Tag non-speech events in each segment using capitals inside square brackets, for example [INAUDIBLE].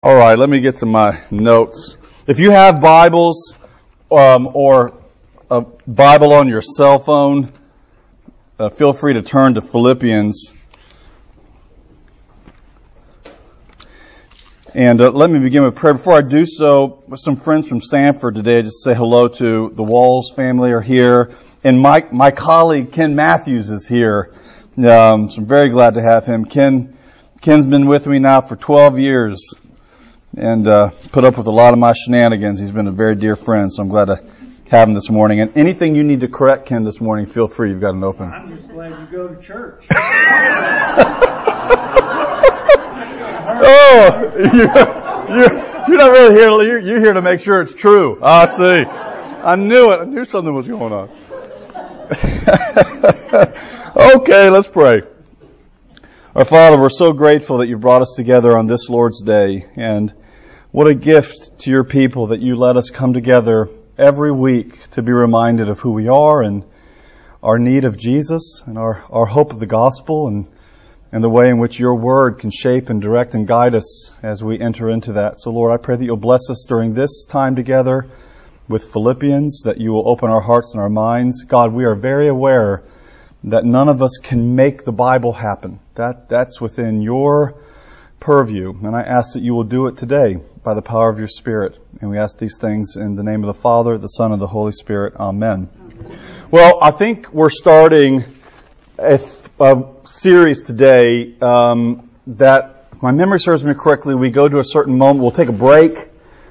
All right, let me get to my notes. If you have Bibles um, or a Bible on your cell phone, uh, feel free to turn to Philippians. And uh, let me begin with prayer. Before I do so, some friends from Samford today, just say hello to the Walls family are here. And my, my colleague Ken Mathews is here. Um, so I'm very glad to have him. Ken, Ken's been with me now for 12 years and uh, put up with a lot of my shenanigans. He's been a very dear friend, so I'm glad to have him this morning. And anything you need to correct Ken this morning, feel free. You've got an open. I'm just glad you go to church. [LAUGHS] [LAUGHS] oh, you, you, you're not really here. You're, you're here to make sure it's true. Ah, I see. I knew it. I knew something was going on. [LAUGHS] okay, let's pray. Our Father, we're so grateful that you brought us together on this Lord's Day, and what a gift to your people that you let us come together every week to be reminded of who we are and our need of Jesus and our, our hope of the gospel and, and the way in which your word can shape and direct and guide us as we enter into that. So Lord, I pray that you'll bless us during this time together with Philippians, that you will open our hearts and our minds. God, we are very aware that none of us can make the Bible happen. That, that's within your purview. And I ask that you will do it today by the power of your Spirit. And we ask these things in the name of the Father, the Son, and the Holy Spirit. Amen. Well, I think we're starting a, a series today um, that, if my memory serves me correctly, we go to a certain moment, we'll take a break.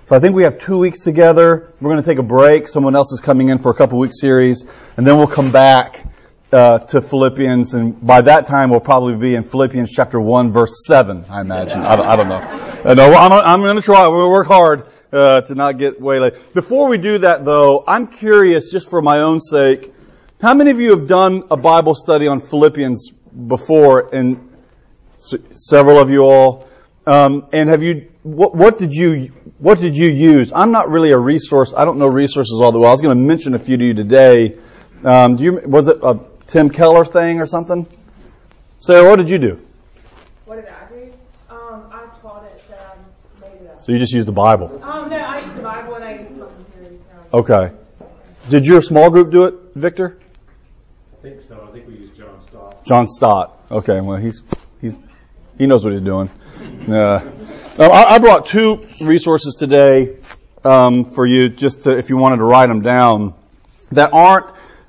So I think we have two weeks together. We're going to take a break. Someone else is coming in for a couple week series, and then we'll come back uh, to Philippians, and by that time we'll probably be in Philippians chapter one, verse seven. I imagine. I, I don't know. Uh, no, I'm, I'm going to try. To work hard uh, to not get way late. Before we do that, though, I'm curious, just for my own sake, how many of you have done a Bible study on Philippians before? And several of you all. Um, and have you? What, what did you? What did you use? I'm not really a resource. I don't know resources all that well. I was going to mention a few to you today. Um, do you? Was it a Tim Keller thing or something? Sarah, what did you do? What did I do? Um, I taught it that I made it up. So you just used the Bible? Um, no, I used the Bible and I used commentaries. No. Okay. Did your small group do it, Victor? I think so. I think we used John Stott. John Stott. Okay. Well, he's he's he knows what he's doing. Uh, I, I brought two resources today um, for you, just to, if you wanted to write them down, that aren't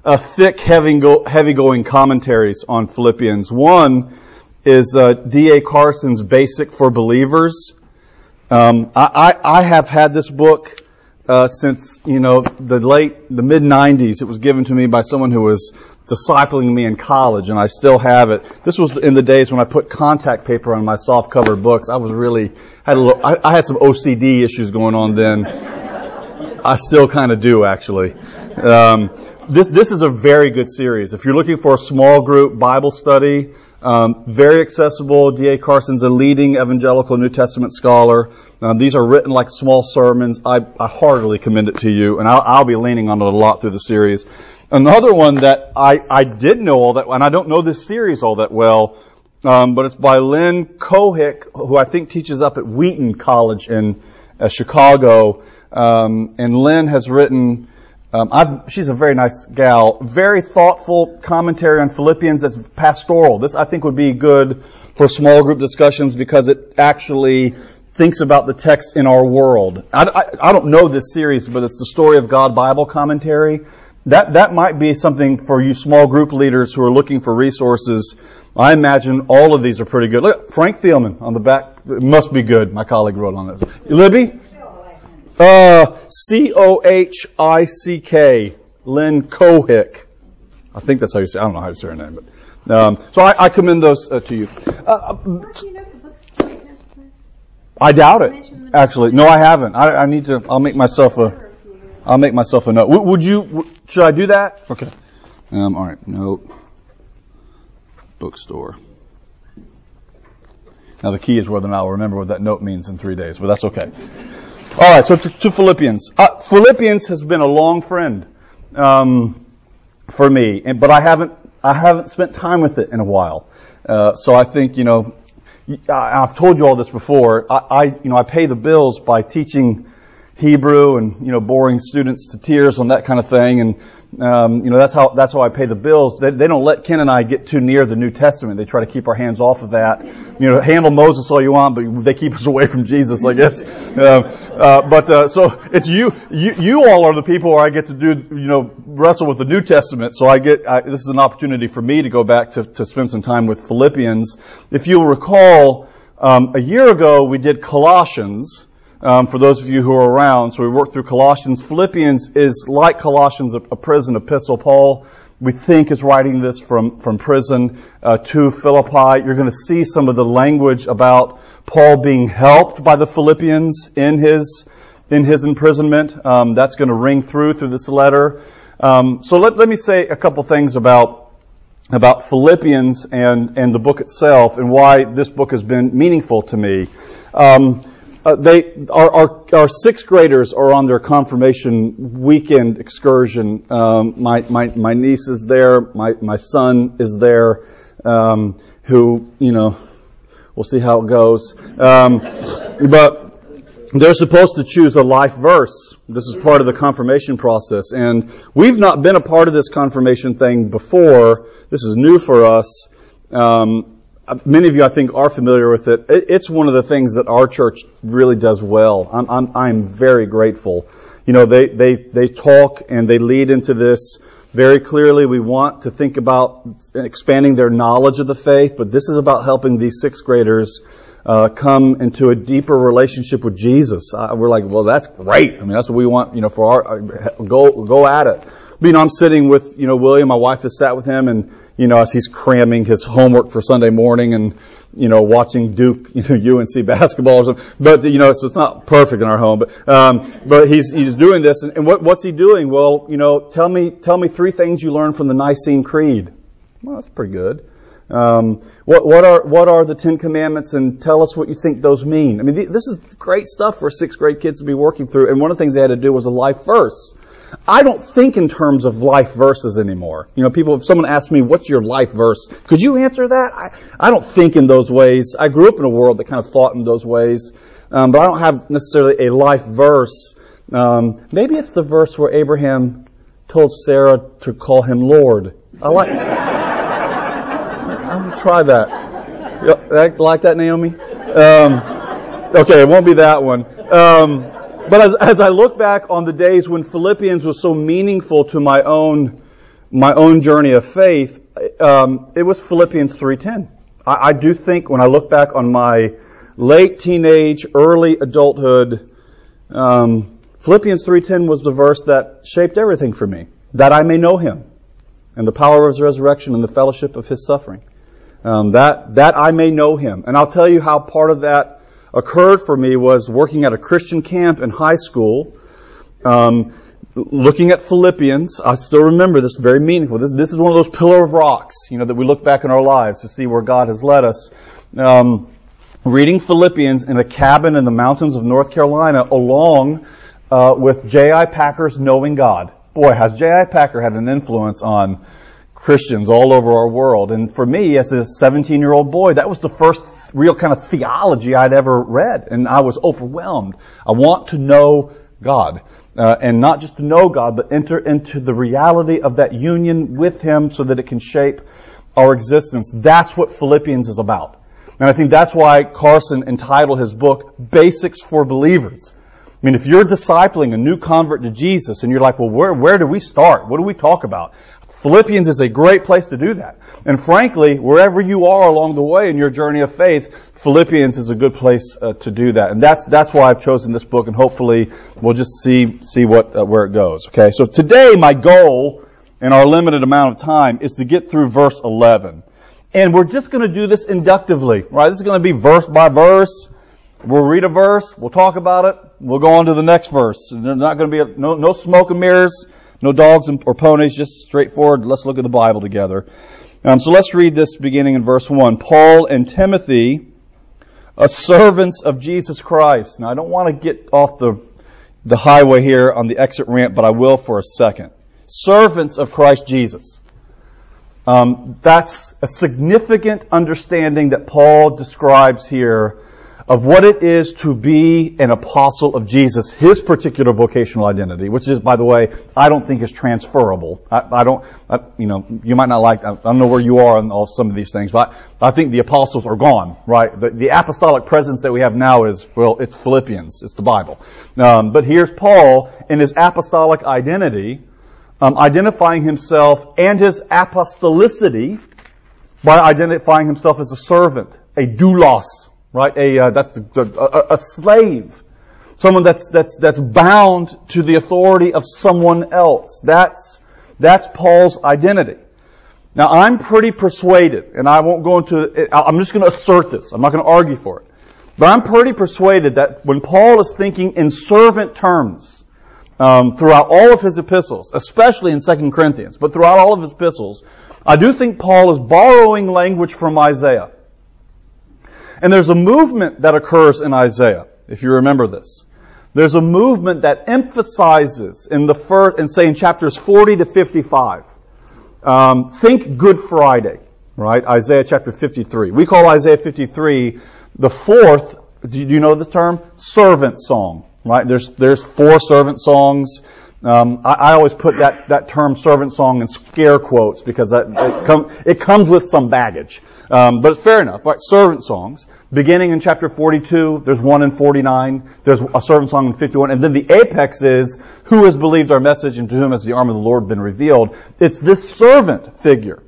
uh, thick, heavy, go, heavy going commentaries on Philippians. One is uh, D.A. Carson's Basic for Believers. Um, I, I, I, have had this book uh, since you know the late the mid '90s. It was given to me by someone who was discipling me in college, and I still have it. This was in the days when I put contact paper on my soft cover books. I was really had a little, I, I had some OCD issues going on then. I still kind of do actually. Um, this this is a very good series. If you're looking for a small group Bible study, um, very accessible. D.A. Carson's a leading evangelical New Testament scholar. Um, these are written like small sermons. I, I heartily commend it to you, and I'll, I'll, be leaning on it a lot through the series. Another one that I, I did know all that, and I don't know this series all that well, um, but it's by Lynn Cohick, who I think teaches up at Wheaton College in uh, Chicago. Um, and Lynn has written um, she's a very nice gal. Very thoughtful commentary on Philippians that's pastoral. This, I think, would be good for small group discussions because it actually thinks about the text in our world. I, I, I don't know this series, but it's the Story of God Bible commentary. That, that might be something for you small group leaders who are looking for resources. I imagine all of these are pretty good. Look, Frank Thielman on the back. It must be good. My colleague wrote on this. Libby? Uh, C-O-H-I-C-K, Lynn Cohick. I think that's how you say. I don't know how to say her name, but um, so I, I, commend those uh, to you. Uh, I doubt it. Actually, no, I haven't. I, I, need to. I'll make myself a. I'll make myself a note. would you? Should I do that? Okay. Um, all right. Note. Bookstore. Now the key is whether or not I'll remember what that note means in three days, but that's okay. All right, so to, to Philippians. Uh, Philippians has been a long friend um, for me, but I haven't I haven't spent time with it in a while. Uh, so I think you know I- I've told you all this before. I, I, you know, I pay the bills by teaching Hebrew and you know boring students to tears on that kind of thing, and um, you know that's how that's how I pay the bills. They, they don't let Ken and I get too near the New Testament. They try to keep our hands off of that. You know, handle Moses all you want, but they keep [LAUGHS] us away from Jesus, I guess. Uh, uh, but uh, so it's you, you, you all are the people where I get to do you know wrestle with the New Testament. So I get I, this is an opportunity for me to go back to to spend some time with Philippians. If you'll recall, um, a year ago we did Colossians um, for those of you who are around. So we worked through Colossians. Philippians is like Colossians, a, a prison epistle. Paul, we think, is writing this from, from prison uh, to Philippi. You're going to see some of the language about Paul being helped by the Philippians in his in his imprisonment. Um, that's going to ring through through this letter. Um, so let, let me say a couple things about about Philippians and, and the book itself and why this book has been meaningful to me. Um, uh, they, our, our, our, sixth graders are on their confirmation weekend excursion. Um, my, my, my niece is there. My, my son is there. Um, who, you know, we'll see how it goes. Um, but they're supposed to choose a life verse. This is part of the confirmation process. And we've not been a part of this confirmation thing before. This is new for us. Um, many of you, I think, are familiar with it. It's one of the things that our church really does well. I'm, I'm, I'm very grateful. You know, they, they, they talk and they lead into this very clearly. We want to think about expanding their knowledge of the faith, but this is about helping these sixth graders uh, come into a deeper relationship with Jesus. Uh, we're like, well, that's great. I mean, that's what we want, you know, for our, uh, go, go at it. You know, I'm sitting with, you know, William, my wife has sat with him and, you know, as he's cramming his homework for Sunday morning and, you know, watching Duke, [LAUGHS] you know, UNC basketball or something. But, you know, so it's not perfect in our home, but, um, but he's, he's doing this. And, and what, what's he doing? Well, you know, tell me, tell me three things you learned from the Nicene Creed. Well, that's pretty good. Um, what, what are what are the Ten Commandments, and tell us what you think those mean. I mean, th- this is great stuff for sixth grade kids to be working through. And one of the things they had to do was a life verse. I don't think in terms of life verses anymore. You know, people, if someone asks me, what's your life verse? Could you answer that? I, I don't think in those ways. I grew up in a world that kind of thought in those ways. Um, but I don't have necessarily a life verse. Um, maybe it's the verse where Abraham told Sarah to call him Lord. I like, I'm gonna try that. Like that, Naomi? Um, okay, it won't be that one. Um, but as, as I look back on the days when Philippians was so meaningful to my own my own journey of faith, um, it was Philippians 3:10. I, I do think when I look back on my late teenage, early adulthood, um, Philippians 3:10 was the verse that shaped everything for me. That I may know Him, and the power of His resurrection, and the fellowship of His suffering. Um, that that I may know Him, and I'll tell you how part of that occurred for me was working at a Christian camp in high school, um, looking at Philippians. I still remember this very meaningful. This, this, is one of those pillar of rocks, you know, that we look back in our lives to see where God has led us. Um, reading Philippians in a cabin in the mountains of North Carolina along uh, with J.I. Packer's Knowing God. Boy, has J.I. Packer had an influence on Christians all over our world. And for me, as a 17 year old boy, that was the first real kind of theology I'd ever read, and I was overwhelmed. I want to know God. Uh, and not just to know God, but enter into the reality of that union with Him so that it can shape our existence. That's what Philippians is about. And I think that's why Carson entitled his book Basics for Believers. I mean, if you're discipling a new convert to Jesus and you're like, well, where, where do we start? What do we talk about? Philippians is a great place to do that. And frankly, wherever you are along the way in your journey of faith, Philippians is a good place uh, to do that. And that's that's why I've chosen this book, and hopefully we'll just see see what uh, where it goes. Okay, so today my goal in our limited amount of time is to get through verse 11, and we're just going to do this inductively. Right? This is going to be verse by verse. We'll read a verse, we'll talk about it, we'll go on to the next verse. There's not going to be a, no, no smoke and mirrors. No dogs or ponies, just straightforward. Let's look at the Bible together. Um, so let's read this beginning in verse 1. Paul and Timothy, a servants of Jesus Christ. Now I don't want to get off the, the highway here on the exit ramp, but I will for a second. Servants of Christ Jesus. Um, that's a significant understanding that Paul describes here of what it is to be an apostle of Jesus, his particular vocational identity, which is, by the way, I don't think is transferable. I, I don't, I, you know, you might not like, I don't know where you are on all some of these things, but I think the apostles are gone, right? The, the apostolic presence that we have now is, well, it's Philippians, it's the Bible. Um, but here's Paul in his apostolic identity, um, identifying himself and his apostolicity by identifying himself as a servant, a doulos, right? A uh, that's the, a, a slave, someone that's that's that's bound to the authority of someone else. That's that's Paul's identity. Now I'm pretty persuaded, and I won't go into. I'm just going to assert this. I'm not going to argue for it, but I'm pretty persuaded that when Paul is thinking in servant terms. Um, throughout all of his epistles, especially in 2 Corinthians, but throughout all of his epistles, I do think Paul is borrowing language from Isaiah. And there's a movement that occurs in Isaiah, if you remember this. There's a movement that emphasizes in the first, and say in chapters 40 to 55. Um, think Good Friday, right? Isaiah chapter 53. We call Isaiah 53 the fourth, do you know this term? Servant song, right? There's, there's four servant songs. Um, I, I, always put that, that term servant song in scare quotes because that, it, com, it comes with some baggage. Um, but it's fair enough. Right? Servant songs. Beginning in chapter 42, there's one in 49, there's a servant song in 51, and then the apex is, who has believed our message and to whom has the arm of the Lord been revealed? It's this servant figure,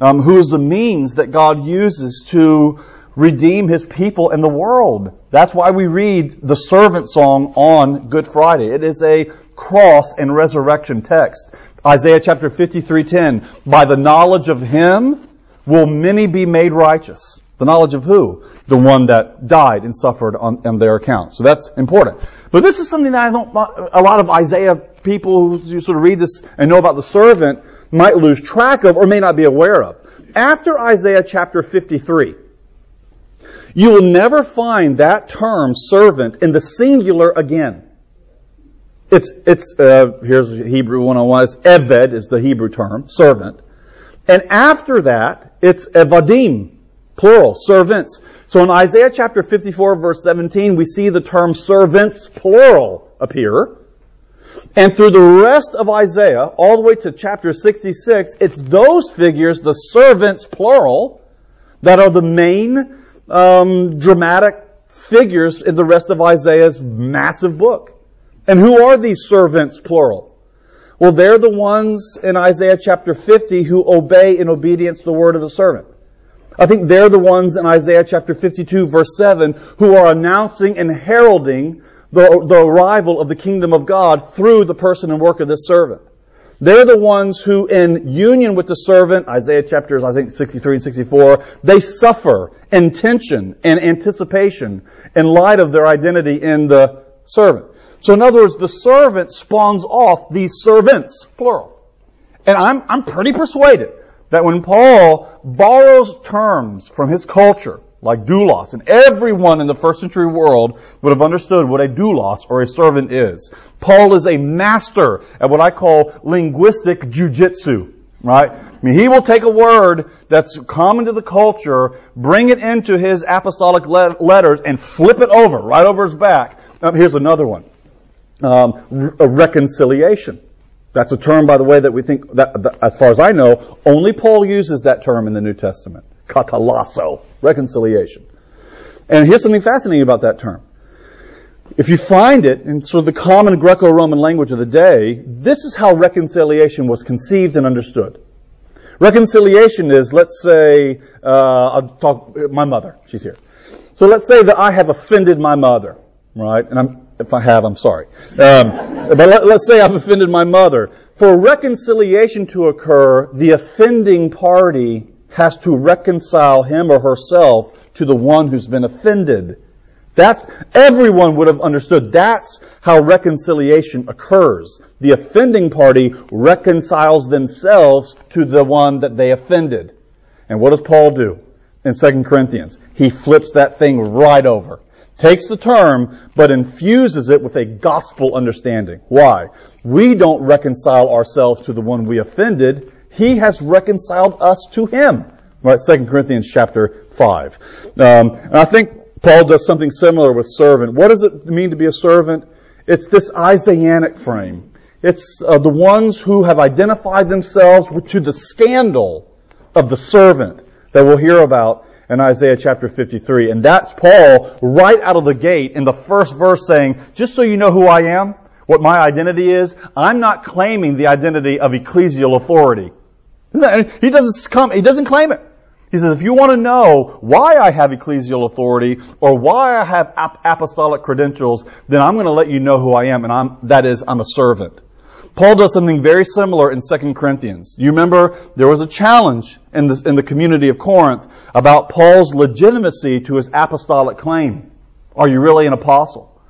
um, who is the means that God uses to redeem his people and the world. That's why we read the servant song on Good Friday. It is a cross and resurrection text. Isaiah chapter 53:10, by the knowledge of him will many be made righteous. The knowledge of who? The one that died and suffered on, on their account. So that's important. But this is something that I don't, a lot of Isaiah people who sort of read this and know about the servant might lose track of or may not be aware of. After Isaiah chapter 53, you will never find that term servant in the singular again. It's, it's, uh, here's Hebrew 101, it's Eved is the Hebrew term, servant. And after that, it's Evadim, plural, servants. So in Isaiah chapter 54 verse 17, we see the term servants, plural, appear. And through the rest of Isaiah, all the way to chapter 66, it's those figures, the servants, plural, that are the main um, dramatic figures in the rest of Isaiah's massive book. And who are these servants, plural? Well, they're the ones in Isaiah chapter 50 who obey in obedience the word of the servant. I think they're the ones in Isaiah chapter 52 verse 7 who are announcing and heralding the, the arrival of the kingdom of God through the person and work of this servant. They're the ones who, in union with the servant, Isaiah chapters, I think 63 and 64, they suffer in tension and anticipation in light of their identity in the servant. So in other words, the servant spawns off these servants, plural. And I'm, I'm pretty persuaded that when Paul borrows terms from his culture, like doulos, and everyone in the first century world would have understood what a doulos or a servant is. Paul is a master at what I call linguistic jujitsu, right? I mean, he will take a word that's common to the culture, bring it into his apostolic letters, and flip it over, right over his back. Here's another one um, reconciliation. That's a term, by the way, that we think, that, that, as far as I know, only Paul uses that term in the New Testament. Katallasso, reconciliation. And here's something fascinating about that term. If you find it in sort of the common Greco-Roman language of the day, this is how reconciliation was conceived and understood. Reconciliation is, let's say, uh, I'll talk, my mother, she's here. So let's say that I have offended my mother, right? And I'm, if I have, I'm sorry. Um, [LAUGHS] but let, let's say I've offended my mother. For reconciliation to occur, the offending party has to reconcile him or herself to the one who's been offended. That's, everyone would have understood. That's how reconciliation occurs. The offending party reconciles themselves to the one that they offended. And what does Paul do in 2 Corinthians? He flips that thing right over takes the term, but infuses it with a gospel understanding. Why? We don't reconcile ourselves to the one we offended. He has reconciled us to Him. Right, 2 Corinthians chapter 5. Um, and I think Paul does something similar with servant. What does it mean to be a servant? It's this Isaianic frame. It's uh, the ones who have identified themselves to the scandal of the servant that we'll hear about in Isaiah chapter 53. And that's Paul right out of the gate in the first verse saying, just so you know who I am, what my identity is, I'm not claiming the identity of ecclesial authority. He doesn't come, he doesn't claim it. He says, if you want to know why I have ecclesial authority or why I have apostolic credentials, then I'm going to let you know who I am, and I'm, that is, I'm a servant. Paul does something very similar in 2 Corinthians. You remember there was a challenge in the, in the community of Corinth about Paul's legitimacy to his apostolic claim. Are you really an apostle?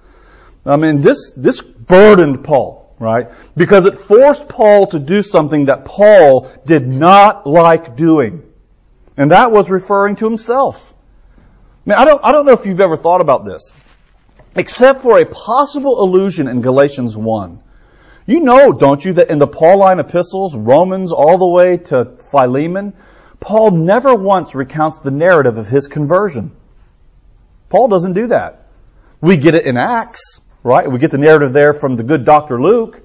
I mean, this, this burdened Paul, right? Because it forced Paul to do something that Paul did not like doing. And that was referring to himself. I, I don't, I don't know if you've ever thought about this. Except for a possible allusion in Galatians 1. You know, don't you, that in the Pauline epistles, Romans all the way to Philemon, Paul never once recounts the narrative of his conversion. Paul doesn't do that. We get it in Acts, right? We get the narrative there from the good Dr. Luke.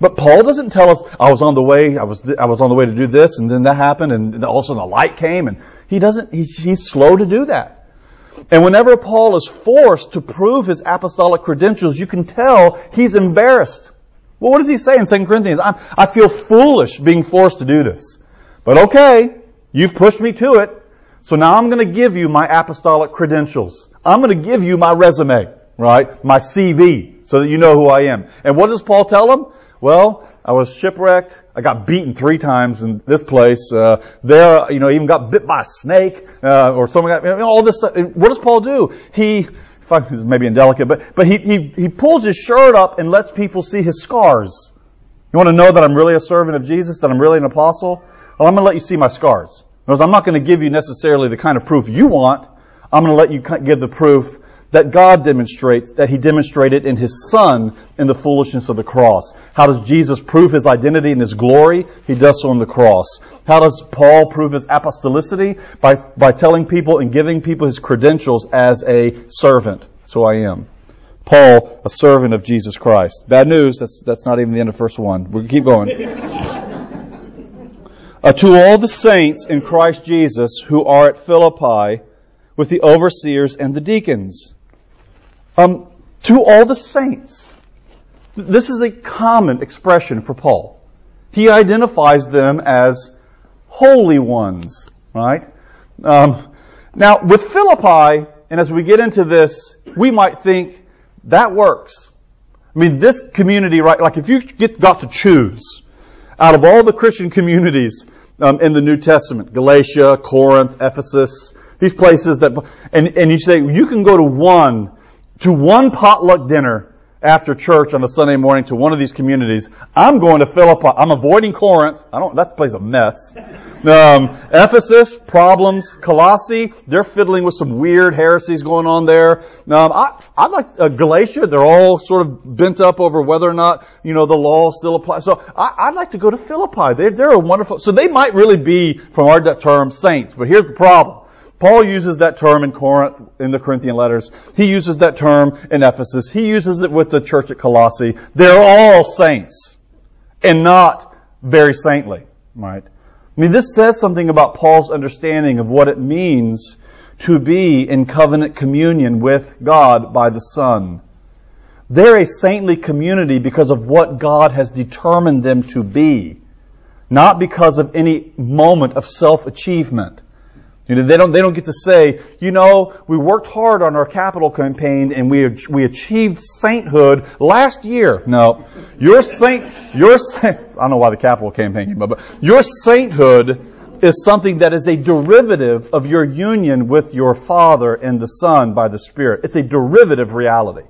But Paul doesn't tell us, I was on the way, I was, I was on the way to do this, and then that happened, and all of a sudden a light came, and he doesn't, he's, he's slow to do that. And whenever Paul is forced to prove his apostolic credentials, you can tell he's embarrassed. Well, what does he say in 2 Corinthians? i I feel foolish being forced to do this. But okay, you've pushed me to it, so now I'm going to give you my apostolic credentials. I'm going to give you my resume, right? My CV, so that you know who I am. And what does Paul tell them? Well, I was shipwrecked. I got beaten three times in this place. Uh, there, you know, even got bit by a snake, uh, or something. got, you know, all this stuff. And what does Paul do? He, this maybe indelicate, but, but he, he, he pulls his shirt up and lets people see his scars. You want to know that I'm really a servant of Jesus, that I'm really an apostle? Well, I'm going to let you see my scars. Because I'm not going to give you necessarily the kind of proof you want. I'm going to let you give the proof that God demonstrates, that He demonstrated in His Son in the foolishness of the cross. How does Jesus prove His identity and His glory? He does so on the cross. How does Paul prove His apostolicity? By, by telling people and giving people His credentials as a servant. So I am. Paul, a servant of Jesus Christ. Bad news, that's, that's not even the end of verse 1. We'll keep going. uh, to all the saints in Christ Jesus who are at Philippi, with the overseers and the deacons um, to all the saints. This is a common expression for Paul. He identifies them as holy ones, right? Um, now, with Philippi, and as we get into this, we might think that works. I mean, this community, right? Like, if you get, got to choose out of all the Christian communities um, in the New Testament, Galatia, Corinth, Ephesus, these places that, and, and you say you can go to one to one potluck dinner after church on a Sunday morning to one of these communities. I'm going to Philippi. I'm avoiding Corinth. I don't, that place a mess. Um, Ephesus, problems. Colossae, they're fiddling with some weird heresies going on there. Um, I, I'd like, uh, Galatia, they're all sort of bent up over whether or not, you know, the law still applies. So I, would like to go to Philippi. They're, they're a wonderful, so they might really be, from our term, saints. But here's the problem. Paul uses that term in Corinth, in the Corinthian letters. He uses that term in Ephesus. He uses it with the church at Colossae. They're all saints and not very saintly, right? I mean, this says something about Paul's understanding of what it means to be in covenant communion with God by the Son. They're a saintly community because of what God has determined them to be, not because of any moment of self-achievement. You know, they don't, they don't get to say, you know, we worked hard on our capital campaign and we, we achieved sainthood last year. No. Your saint, your saint, I don't know why the capital campaign came up, but your sainthood is something that is a derivative of your union with your Father and the Son by the Spirit. It's a derivative reality.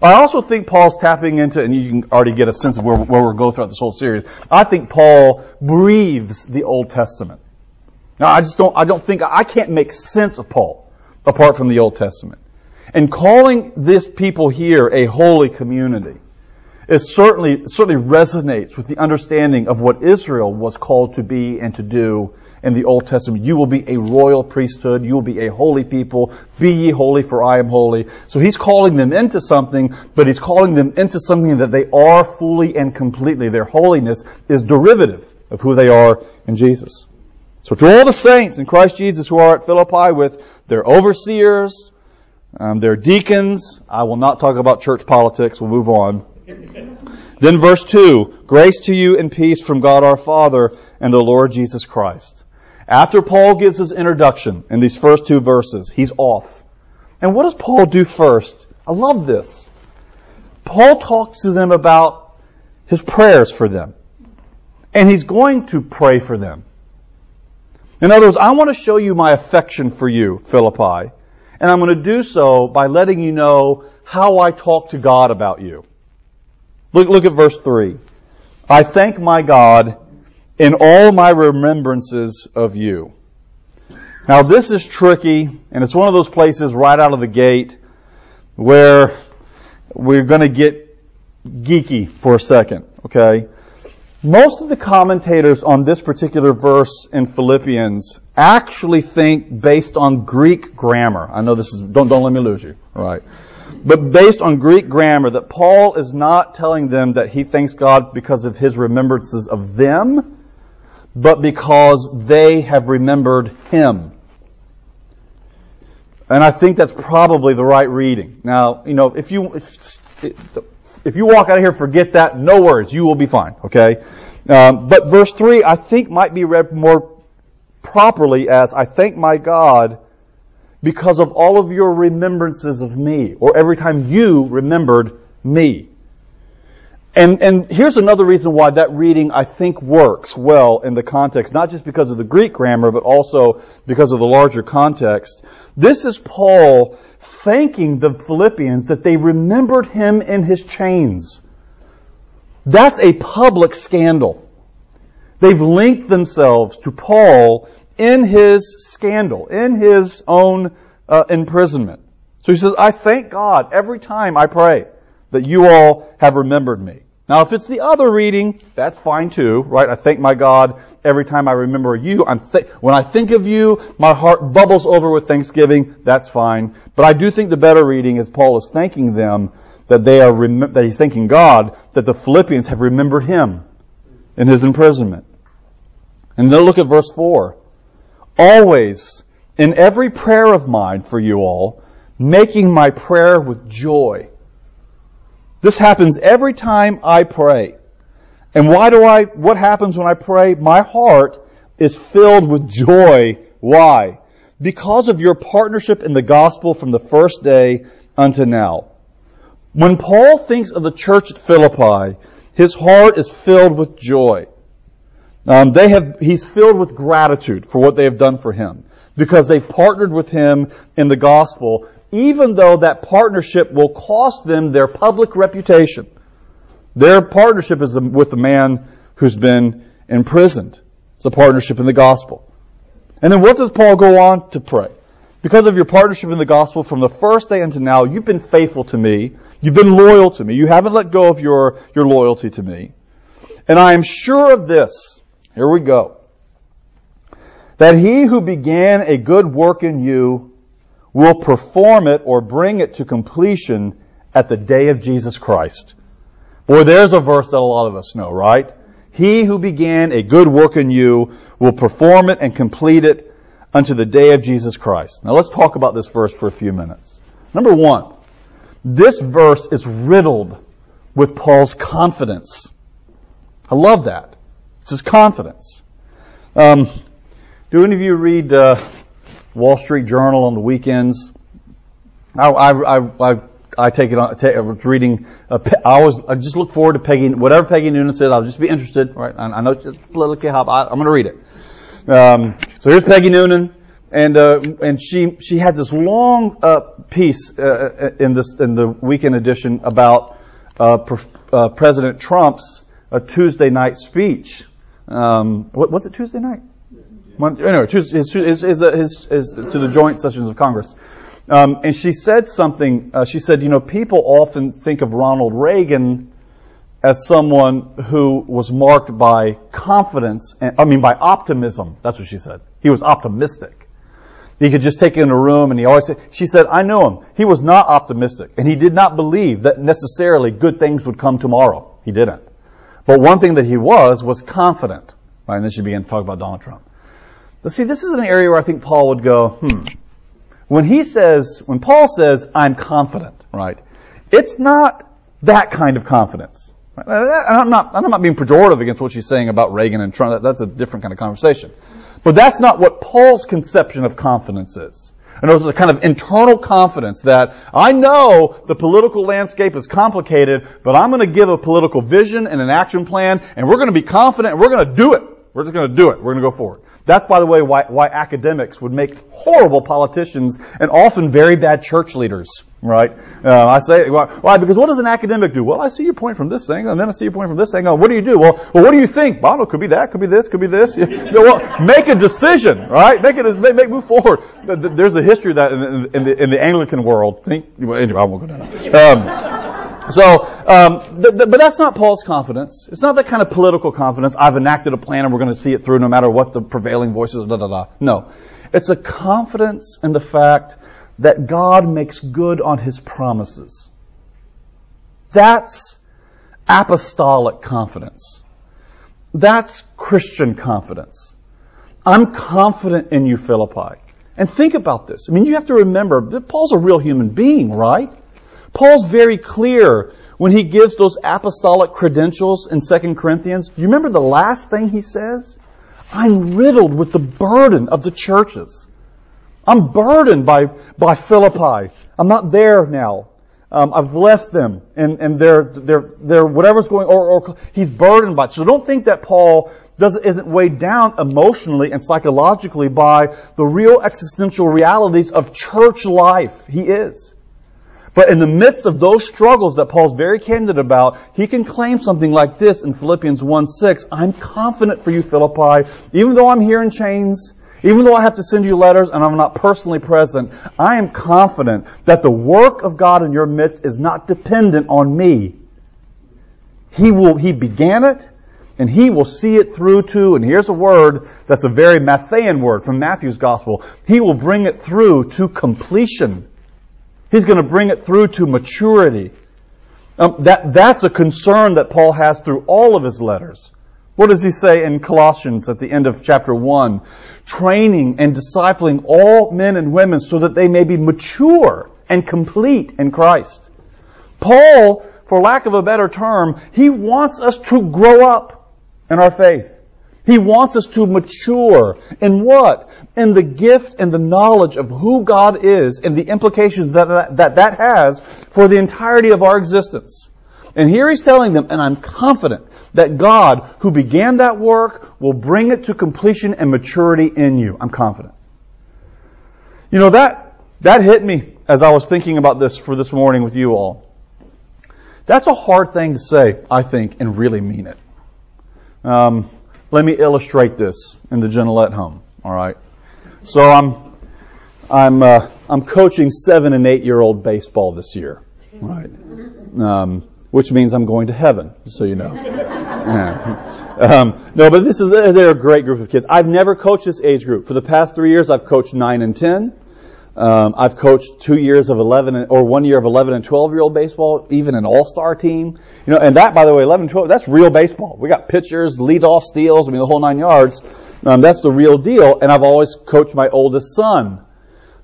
I also think Paul's tapping into, and you can already get a sense of where, where we're going throughout this whole series. I think Paul breathes the Old Testament. Now, I just don't, I don't think, I can't make sense of Paul apart from the Old Testament. And calling this people here a holy community it certainly, certainly resonates with the understanding of what Israel was called to be and to do in the Old Testament. You will be a royal priesthood. You will be a holy people. Be ye holy for I am holy. So he's calling them into something, but he's calling them into something that they are fully and completely. Their holiness is derivative of who they are in Jesus. So to all the saints in Christ Jesus who are at Philippi with their overseers, um, their deacons, I will not talk about church politics. We'll move on. then verse 2, grace to you and peace from God our Father and the Lord Jesus Christ. After Paul gives his introduction in these first two verses, he's off. And what does Paul do first? I love this. Paul talks to them about his prayers for them. And he's going to pray for them. In other words, I want to show you my affection for you, Philippi. And I'm going to do so by letting you know how I talk to God about you. Look, look at verse 3. I thank my God in all my remembrances of you. Now this is tricky, and it's one of those places right out of the gate where we're going to get geeky for a second, okay? Most of the commentators on this particular verse in Philippians actually think based on Greek grammar. I know this is, don't, don't let me lose you, alright? But based on Greek grammar, that Paul is not telling them that he thanks God because of his remembrances of them, but because they have remembered him. And I think that's probably the right reading. Now, you know, if you, if, if you walk out of here forget that, no worries, you will be fine, okay? Um, but verse 3, I think, might be read more properly as, I thank my God because of all of your remembrances of me, or every time you remembered me. And, and here's another reason why that reading, I think, works well in the context, not just because of the Greek grammar, but also because of the larger context. This is Paul thanking the Philippians that they remembered him in his chains. That's a public scandal. They've linked themselves to Paul in his scandal, in his own uh, imprisonment. So he says, I thank God every time I pray that you all have remembered me. Now, if it's the other reading, that's fine too, right? I thank my God every time I remember you. I'm th- when I think of you, my heart bubbles over with thanksgiving. That's fine. But I do think the better reading is Paul is thanking them that they are rem- that he's thanking God that the Philippians have remembered him in his imprisonment. And then look at verse four. Always in every prayer of mine for you all, making my prayer with joy. This happens every time I pray. And why do I, what happens when I pray? My heart is filled with joy. Why? Because of your partnership in the gospel from the first day unto now. When Paul thinks of the church at Philippi, his heart is filled with joy. Um, they have, he's filled with gratitude for what they have done for him because they've partnered with him in the gospel, even though that partnership will cost them their public reputation. Their partnership is with a man who's been imprisoned. It's a partnership in the gospel. And then what does Paul go on to pray? Because of your partnership in the gospel from the first day until now, you've been faithful to me. You've been loyal to me. You haven't let go of your, your loyalty to me. And I am sure of this. Here we go. That he who began a good work in you will perform it or bring it to completion at the day of Jesus Christ. Boy, there's a verse that a lot of us know, right? He who began a good work in you will perform it and complete it unto the day of Jesus Christ. Now let's talk about this verse for a few minutes. Number one, this verse is riddled with Paul's confidence. I love that. It's his confidence. Um, do any of you read uh, Wall Street Journal on the weekends? I, I, I, I take it on. I was reading. Uh, I always I just look forward to Peggy. Whatever Peggy Noonan said, I'll just be interested. Right? I, I know it's just politically hot. I, I'm going to read it. Um, so here's Peggy Noonan, and uh, and she she had this long uh, piece uh, uh, in this in the weekend edition about uh, President Trump's Tuesday night speech. Um, what was it Tuesday night? Anyway, his, to the joint sessions of Congress. Um, and she said something, uh, she said, you know, people often think of Ronald Reagan as someone who was marked by confidence, and, I mean by optimism. That's what she said. He was optimistic. He could just take in a room and he always said, she said, I know him. He was not optimistic and he did not believe that necessarily good things would come tomorrow. He didn't. But one thing that he was, was confident. Right, and then she began to talk about Donald Trump. But see, this is an area where I think Paul would go, hmm. When he says, when Paul says, I'm confident, right? It's not that kind of confidence. I'm not, I'm not being pejorative against what she's saying about Reagan and Trump. That's a different kind of conversation. But that's not what Paul's conception of confidence is. And it was a kind of internal confidence that I know the political landscape is complicated, but I'm going to give a political vision and an action plan, and we're going to be confident, and we're going to do it. We're just going to do it. We're going to go forward. That's, by the way, why, why academics would make horrible politicians and often very bad church leaders, right? Uh, I say, why? Because what does an academic do? Well, I see your point from this thing, and then I see your point from this angle. What do you do? Well, well, what do you think? Well, could be that, could be this, could be this. [LAUGHS] Well, make a decision, right? Make it, make, make move forward. There's a history of that in the, in the, in the Anglican world. Think, anyway, I won't go down. Um, so, um, th- th- but that's not Paul's confidence. It's not that kind of political confidence. I've enacted a plan and we're going to see it through no matter what the prevailing voices. Da da da. No, it's a confidence in the fact that God makes good on His promises. That's apostolic confidence. That's Christian confidence. I'm confident in you, Philippi. And think about this. I mean, you have to remember that Paul's a real human being, right? Paul's very clear when he gives those apostolic credentials in 2 Corinthians. Do you remember the last thing he says? I'm riddled with the burden of the churches. I'm burdened by, by Philippi. I'm not there now. Um, I've left them and, and they're, they're, they're whatever's going, or, or he's burdened by it. So don't think that Paul doesn't, isn't weighed down emotionally and psychologically by the real existential realities of church life. He is. But in the midst of those struggles that Paul's very candid about, he can claim something like this in Philippians 1 6. I'm confident for you, Philippi, even though I'm here in chains, even though I have to send you letters and I'm not personally present, I am confident that the work of God in your midst is not dependent on me. He will, he began it, and he will see it through to, and here's a word that's a very Matthean word from Matthew's gospel. He will bring it through to completion. He's going to bring it through to maturity. Um, that, that's a concern that Paul has through all of his letters. What does he say in Colossians at the end of chapter 1? Training and discipling all men and women so that they may be mature and complete in Christ. Paul, for lack of a better term, he wants us to grow up in our faith. He wants us to mature in what? In the gift and the knowledge of who God is and the implications that that, that, that has for the entirety of our existence. And here he's telling them, and I'm confident that God, who began that work, will bring it to completion and maturity in you. I'm confident. You know, that, that hit me as I was thinking about this for this morning with you all. That's a hard thing to say, I think, and really mean it. Um, let me illustrate this in the Gignilliat home. All right. So I'm I'm uh, I'm coaching seven and eight year old baseball this year. Right. Um, which means I'm going to heaven, so you know. Yeah. Um, no, but this is they're a great group of kids. I've never coached this age group. For the past three years, I've coached nine and ten. Um, I've coached two years of 11 and, or one year of 11 and 12 year old baseball, even an all-star team. You know, and that, by the way, 11 12, that's real baseball. We got pitchers, lead-off steals, I mean, the whole nine yards. Um, that's the real deal. And I've always coached my oldest son.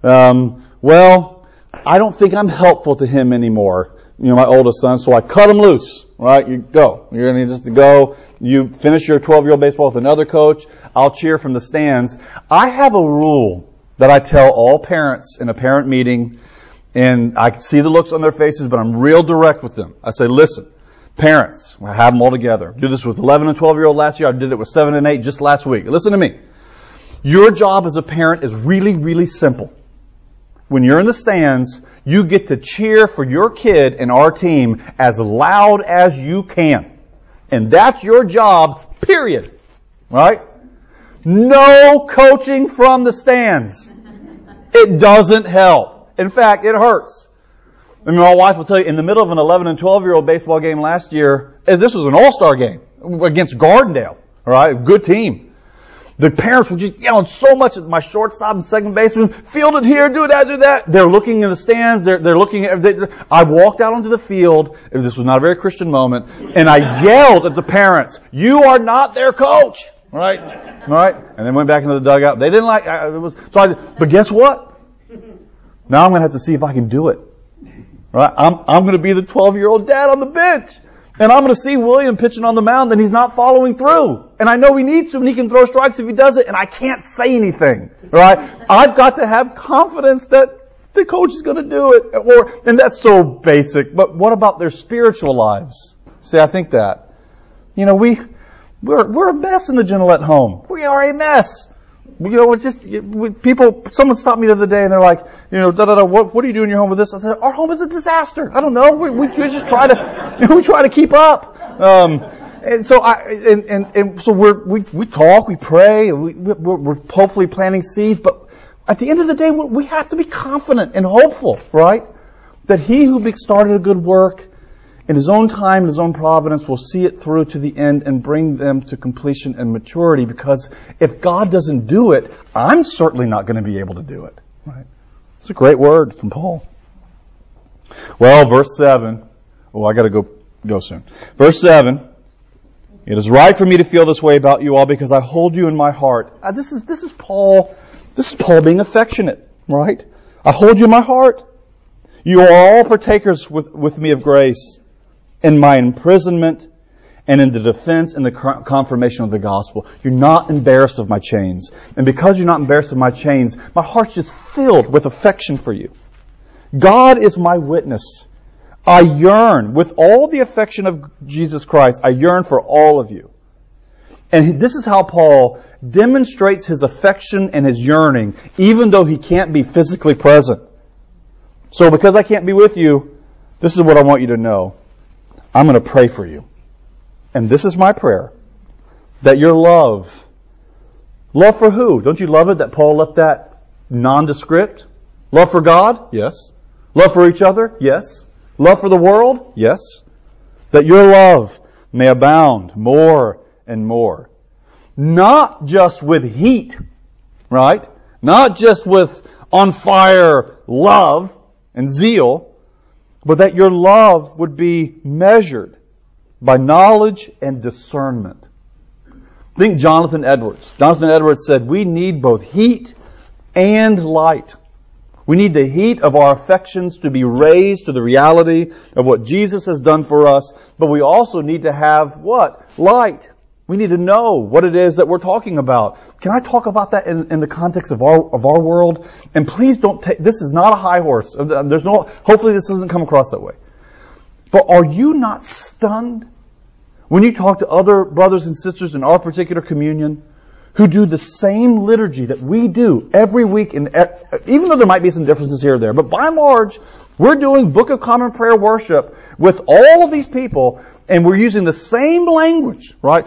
Um, well, I don't think I'm helpful to him anymore. You know, my oldest son, so I cut him loose. Right? You go. You're going to just go. You finish your 12 year old baseball with another coach. I'll cheer from the stands. I have a rule that I tell all parents in a parent meeting, and I can see the looks on their faces, but I'm real direct with them. I say, listen, parents, I have them all together. Do this with 11 and 12 year old last year. I did it with 7 and 8 just last week. Listen to me. Your job as a parent is really, really simple. When you're in the stands, you get to cheer for your kid and our team as loud as you can. And that's your job, period. Right? No coaching from the stands. It doesn't help. In fact, it hurts. I mean, my wife will tell you, in the middle of an 11 and 12 year old baseball game last year, eh, this was an all-star game against Gardendale, alright, good team. The parents were just yelling so much at my shortstop and second baseman, field it here, do that, do that. They're looking in the stands, they're, they're looking at, they, I walked out onto the field, this was not a very Christian moment, and I yelled at the parents, you are not their coach! Right? Right? And then went back into the dugout. They didn't like, I, it was, so I, but guess what? Now I'm gonna have to see if I can do it. Right? I'm, I'm gonna be the 12 year old dad on the bench. And I'm going to see William pitching on the mound and he's not following through. And I know he needs to and he can throw strikes if he does it and I can't say anything. Right? I've got to have confidence that the coach is going to do it. Or, and that's so basic. But what about their spiritual lives? See, I think that. You know, we, we're, we're a mess in the Gillette home. We are a mess. You know, it's just, people, someone stopped me the other day and they're like, you know, da da da, what, what do you do in your home with this? I said, our home is a disaster. I don't know. We, we just try to, you [LAUGHS] know, we try to keep up. Um, and so I, and, and, and so we're, we, we talk, we pray, we, we're, we're hopefully planting seeds, but at the end of the day, we have to be confident and hopeful, right? That he who started a good work in his own time, in his own providence, will see it through to the end and bring them to completion and maturity because if God doesn't do it, I'm certainly not going to be able to do it. Right? It's a great word from Paul. Well, verse 7. Oh, I gotta go, go soon. Verse 7. It is right for me to feel this way about you all because I hold you in my heart. Uh, this is, this is Paul, this is Paul being affectionate, right? I hold you in my heart. You are all partakers with, with me of grace in my imprisonment and in the defense and the confirmation of the gospel. You're not embarrassed of my chains. And because you're not embarrassed of my chains, my heart's just filled with affection for you. God is my witness. I yearn with all the affection of Jesus Christ. I yearn for all of you. And this is how Paul demonstrates his affection and his yearning, even though he can't be physically present. So because I can't be with you, this is what I want you to know. I'm going to pray for you. And this is my prayer. That your love, love for who? Don't you love it that Paul left that nondescript? Love for God? Yes. Love for each other? Yes. Love for the world? Yes. That your love may abound more and more. Not just with heat, right? Not just with on fire love and zeal, but that your love would be measured by knowledge and discernment. Think Jonathan Edwards. Jonathan Edwards said, we need both heat and light. We need the heat of our affections to be raised to the reality of what Jesus has done for us, but we also need to have what? Light. We need to know what it is that we're talking about. Can I talk about that in, in the context of our, of our world? And please don't take, this is not a high horse. Uh, there's no, hopefully this doesn't come across that way. But are you not stunned when you talk to other brothers and sisters in our particular communion who do the same liturgy that we do every week, in, even though there might be some differences here or there, but by and large, we're doing Book of Common Prayer worship with all of these people and we're using the same language, right?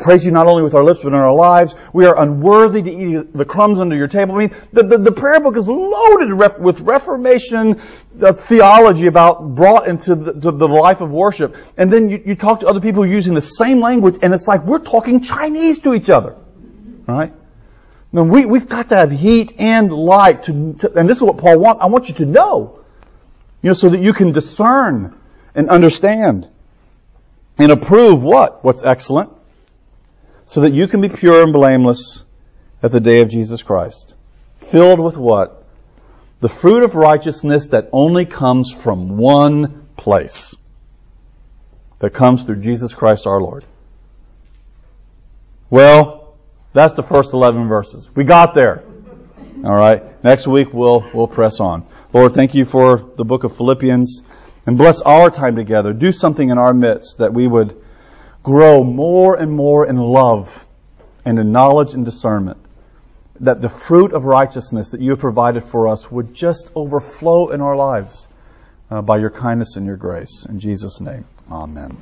Praise you not only with our lips, but in our lives. We are unworthy to eat the crumbs under your table. I mean, the, the, the prayer book is loaded ref, with Reformation uh, theology about brought into the, the, life of worship. And then you, you talk to other people using the same language, and it's like we're talking Chinese to each other, right? Now we, we've got to have heat and light to, to, and this is what Paul wants. I want you to know, you know, so that you can discern and understand and approve what? What's excellent, so that you can be pure and blameless at the day of Jesus Christ. Filled with what? The fruit of righteousness that only comes from one place. That comes through Jesus Christ our Lord. Well, that's the first 11 verses. We got there. Alright. Next week we'll, we'll press on. Lord, thank you for the book of Philippians. And bless our time together. Do something in our midst that we would grow more and more in love and in knowledge and discernment. That the fruit of righteousness that you have provided for us would just overflow in our lives uh, by your kindness and your grace. In Jesus' name, amen.